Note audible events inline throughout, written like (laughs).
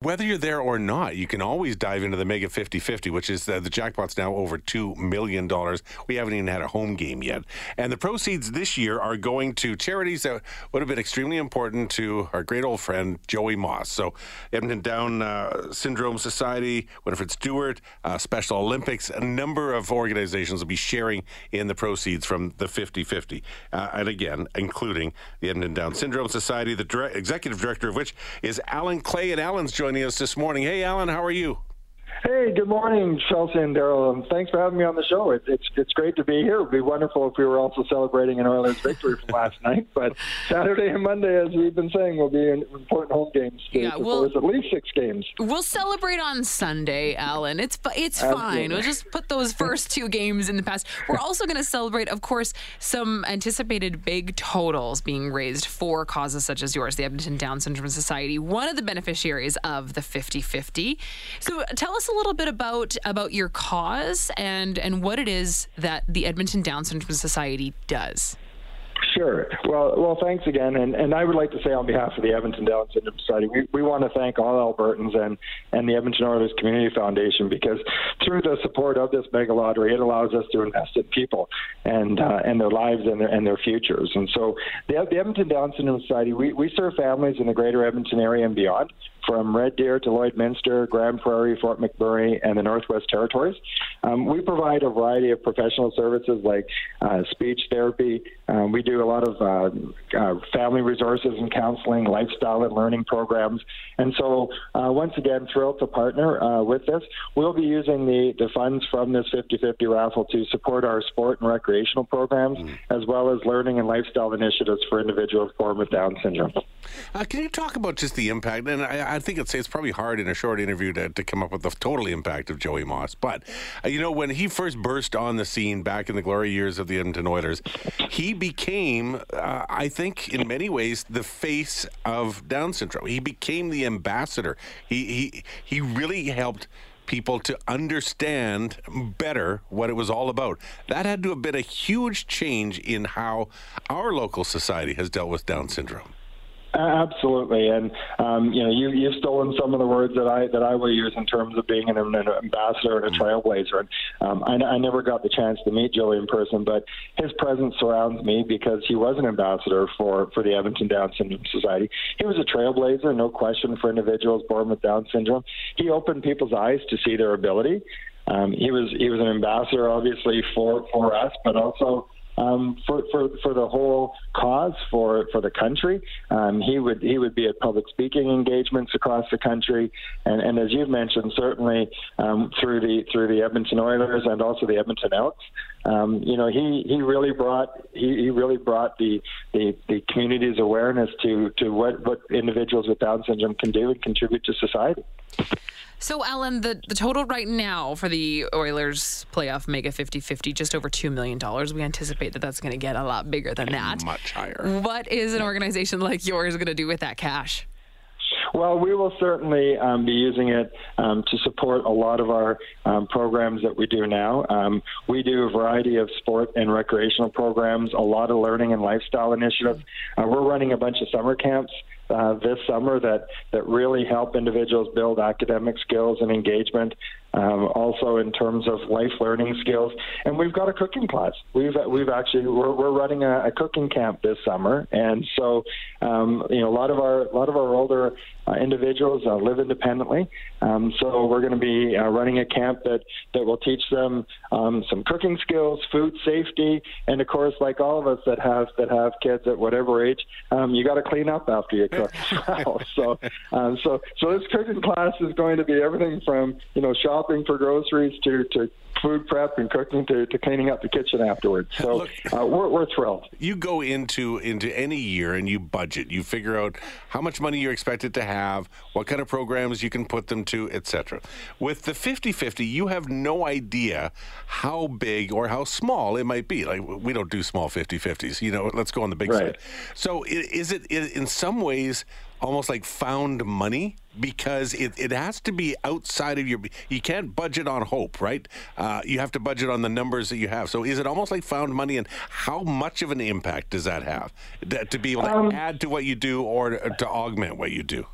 Whether you're there or not, you can always dive into the Mega 50 50, which is uh, the jackpot's now over $2 million. We haven't even had a home game yet. And the proceeds this year are going to charities that would have been extremely important to our great old friend, Joey Moss. So, Edmonton Down uh, Syndrome Society, Winifred Stewart, uh, Special Olympics, a number of organizations will be sharing in the proceeds from the 50 50. Uh, and again, including the Edmonton Down Syndrome Society, the dire- executive director of which is Alan Clay. And Alan's us this morning. Hey, Alan, how are you? Hey, good morning, Chelsea and Daryl, and thanks for having me on the show. It, it's it's great to be here. It would be wonderful if we were also celebrating an Oilers victory from last (laughs) night. But Saturday and Monday, as we've been saying, will be important home games. Yeah, we'll, at least six games. We'll celebrate on Sunday, Alan. It's it's Absolutely. fine. We'll just put those (laughs) first two games in the past. We're also going to celebrate, of course, some anticipated big totals being raised for causes such as yours, the Edmonton Down Syndrome Society, one of the beneficiaries of the 50-50. So tell us a little bit about about your cause and and what it is that the Edmonton Down Syndrome Society does? Sure. Well, well, thanks again, and, and I would like to say on behalf of the Edmonton Down Syndrome Society, we, we want to thank all Albertans and and the Edmonton Oilers Community Foundation because through the support of this mega lottery, it allows us to invest in people and uh, and their lives and their and their futures. And so, the, the Edmonton Down Syndrome Society, we, we serve families in the Greater Edmonton area and beyond from Red Deer to Lloydminster, Grande Prairie, Fort McMurray, and the Northwest Territories. Um, we provide a variety of professional services like uh, speech therapy. Um, we do a lot of uh, uh, family resources and counseling, lifestyle and learning programs. And so, uh, once again, thrilled to partner uh, with this. We'll be using the, the funds from this 50 50 raffle to support our sport and recreational programs, mm. as well as learning and lifestyle initiatives for individuals born with Down syndrome. Uh, can you talk about just the impact? And I, I think it's, it's probably hard in a short interview to, to come up with the total impact of Joey Moss. But, uh, you know, when he first burst on the scene back in the glory years of the Edmonton Oilers, he became, uh, I think, in many ways, the face of Down syndrome. He became the ambassador. He, he, he really helped people to understand better what it was all about. That had to have been a huge change in how our local society has dealt with Down syndrome. Absolutely, and um, you know you, you've stolen some of the words that I that I will use in terms of being an, an ambassador and a trailblazer. And um, I, I never got the chance to meet Joey in person, but his presence surrounds me because he was an ambassador for for the Edmonton Down Syndrome Society. He was a trailblazer, no question, for individuals born with Down syndrome. He opened people's eyes to see their ability. Um, he was he was an ambassador, obviously, for for us, but also um, for, for for the whole cause for for the country. Um, he would he would be at public speaking engagements across the country, and, and as you've mentioned, certainly um, through the through the Edmonton Oilers and also the Edmonton Elks. Um, you know, he, he really brought he, he really brought the, the the community's awareness to to what what individuals with Down syndrome can do and contribute to society. So, Alan, the, the total right now for the Oilers playoff mega 50 50, just over $2 million. We anticipate that that's going to get a lot bigger than that. Much higher. What is an organization like yours going to do with that cash? Well, we will certainly um, be using it um, to support a lot of our um, programs that we do now. Um, we do a variety of sport and recreational programs, a lot of learning and lifestyle initiatives. Uh, we're running a bunch of summer camps uh, this summer that, that really help individuals build academic skills and engagement um, also in terms of life learning skills. And we've got a cooking class. We've we've actually we're, we're running a, a cooking camp this summer, and so um, you know a lot of our a lot of our older uh, individuals uh, live independently. Um, so we're going to be uh, running a camp that that will teach them um, some cooking skills, food safety, and of course, like all of us that have that have kids at whatever age, um, you got to clean up after you cook (laughs) so um, so so this cooking class is going to be everything from you know shop shopping for groceries to, to food prep and cooking to, to cleaning up the kitchen afterwards. So Look, uh, we're, we're thrilled. You go into into any year and you budget. You figure out how much money you're expected to have, what kind of programs you can put them to, etc. With the 50-50, you have no idea how big or how small it might be. Like we don't do small 50-50s. You know, let's go on the big right. side. So is it in some ways almost like found money because it, it has to be outside of your you can't budget on hope right? Uh, you have to budget on the numbers that you have. So is it almost like found money and how much of an impact does that have? To be able to um, add to what you do or to augment what you do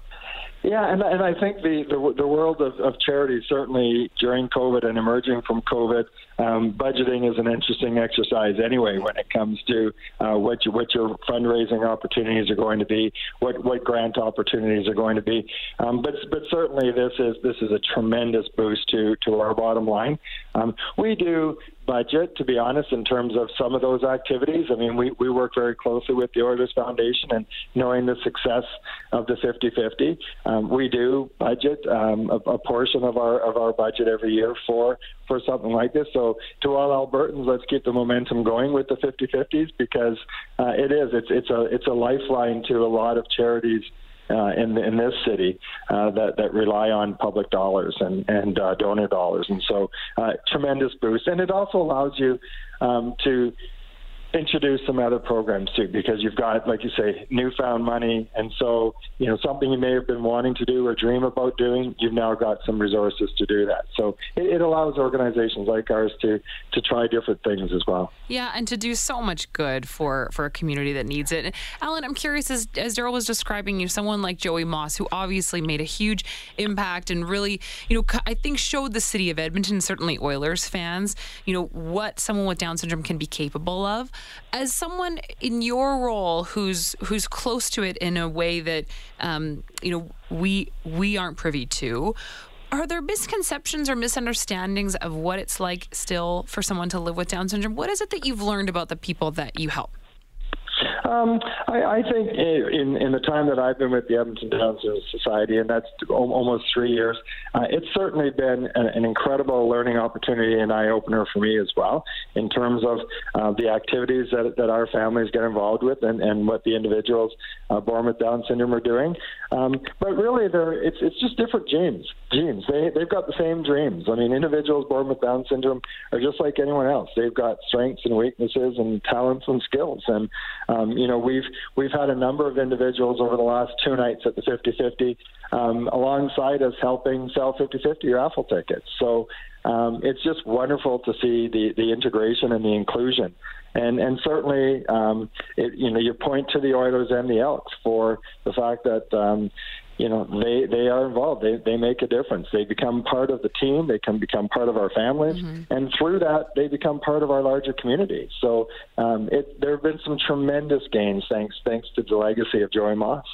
Yeah, and, and I think the, the, the world of, of charity, certainly during COVID and emerging from COVID, um, budgeting is an interesting exercise anyway when it comes to uh, what, you, what your fundraising opportunities are going to be, what, what grant opportunities are going to be. Um, but, but certainly this is, this is a tremendous boost to, to our bottom line. Um, we do budget, to be honest, in terms of some of those activities. I mean, we, we work very closely with the Oilers Foundation and knowing the success of the 50 50, um, we do budget um, a, a, portion of our of our budget every year for for something like this. So, to all Albertans, let's keep the momentum going with the 50 50s because uh, it is it's it's a it's a lifeline to a lot of charities uh, in in this city uh, that that rely on public dollars and and uh, donor dollars, and so uh, tremendous boost. And it also allows you um, to introduce some other programs too, because you've got, like you say, newfound money, and so you know something you may have been wanting to do or dream about doing, you've now got some resources to do that. So it, it allows organizations like ours to to try different things as well. Yeah, and to do so much good for for a community that needs it. Alan, I'm curious as as Daryl was describing you, someone like Joey Moss, who obviously made a huge impact and really, you know, I think showed the city of Edmonton, certainly Oilers fans, you know, what someone with Down syndrome can be capable of as someone in your role who's who's close to it in a way that um, you know we we aren't privy to are there misconceptions or misunderstandings of what it's like still for someone to live with down syndrome? What is it that you've learned about the people that you help um, I, I think in in the time that I've been with the Edmonton Down Society, and that's almost three years, uh, it's certainly been an, an, incredible learning opportunity and eye opener for me as well, in terms of uh, the activities that, that our families get involved with and, and what the individuals uh, born with Down syndrome are doing. Um, but really, they're, it's it's just different genes. Genes. They they've got the same dreams. I mean, individuals born with Down syndrome are just like anyone else. They've got strengths and weaknesses and talents and skills and um, you know, we've we've had a number of individuals over the last two nights at the 50-50 um, alongside us helping sell 50-50 raffle tickets. So um, it's just wonderful to see the the integration and the inclusion. And and certainly, um, it, you know, you point to the Oilers and the Elks for the fact that um, you know they they are involved. They they make a difference. They become part of the team. They can become part of our families. Mm-hmm. and through that they become part of our larger community. So um, it there have been some tremendous gains thanks thanks to the legacy of Joey Moss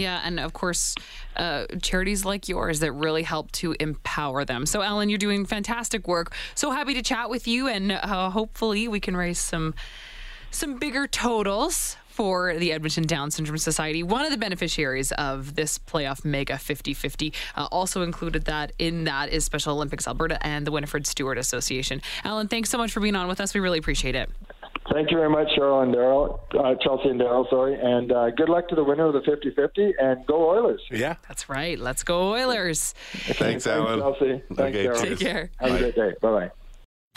yeah, and of course, uh, charities like yours that really help to empower them. So, Ellen, you're doing fantastic work. So happy to chat with you, and uh, hopefully, we can raise some some bigger totals for the Edmonton Down Syndrome Society. One of the beneficiaries of this playoff mega 50 50 uh, also included that in that is Special Olympics Alberta and the Winifred Stewart Association. Alan, thanks so much for being on with us. We really appreciate it. Thank you very much, Cheryl and Daryl, uh, Chelsea and Daryl, sorry. And uh, good luck to the winner of the 50 50 and go Oilers. Yeah. That's right. Let's go Oilers. Thanks, Alan. Chelsea. Thanks, okay, Daryl. Take care. Have Bye. a great day. Bye bye.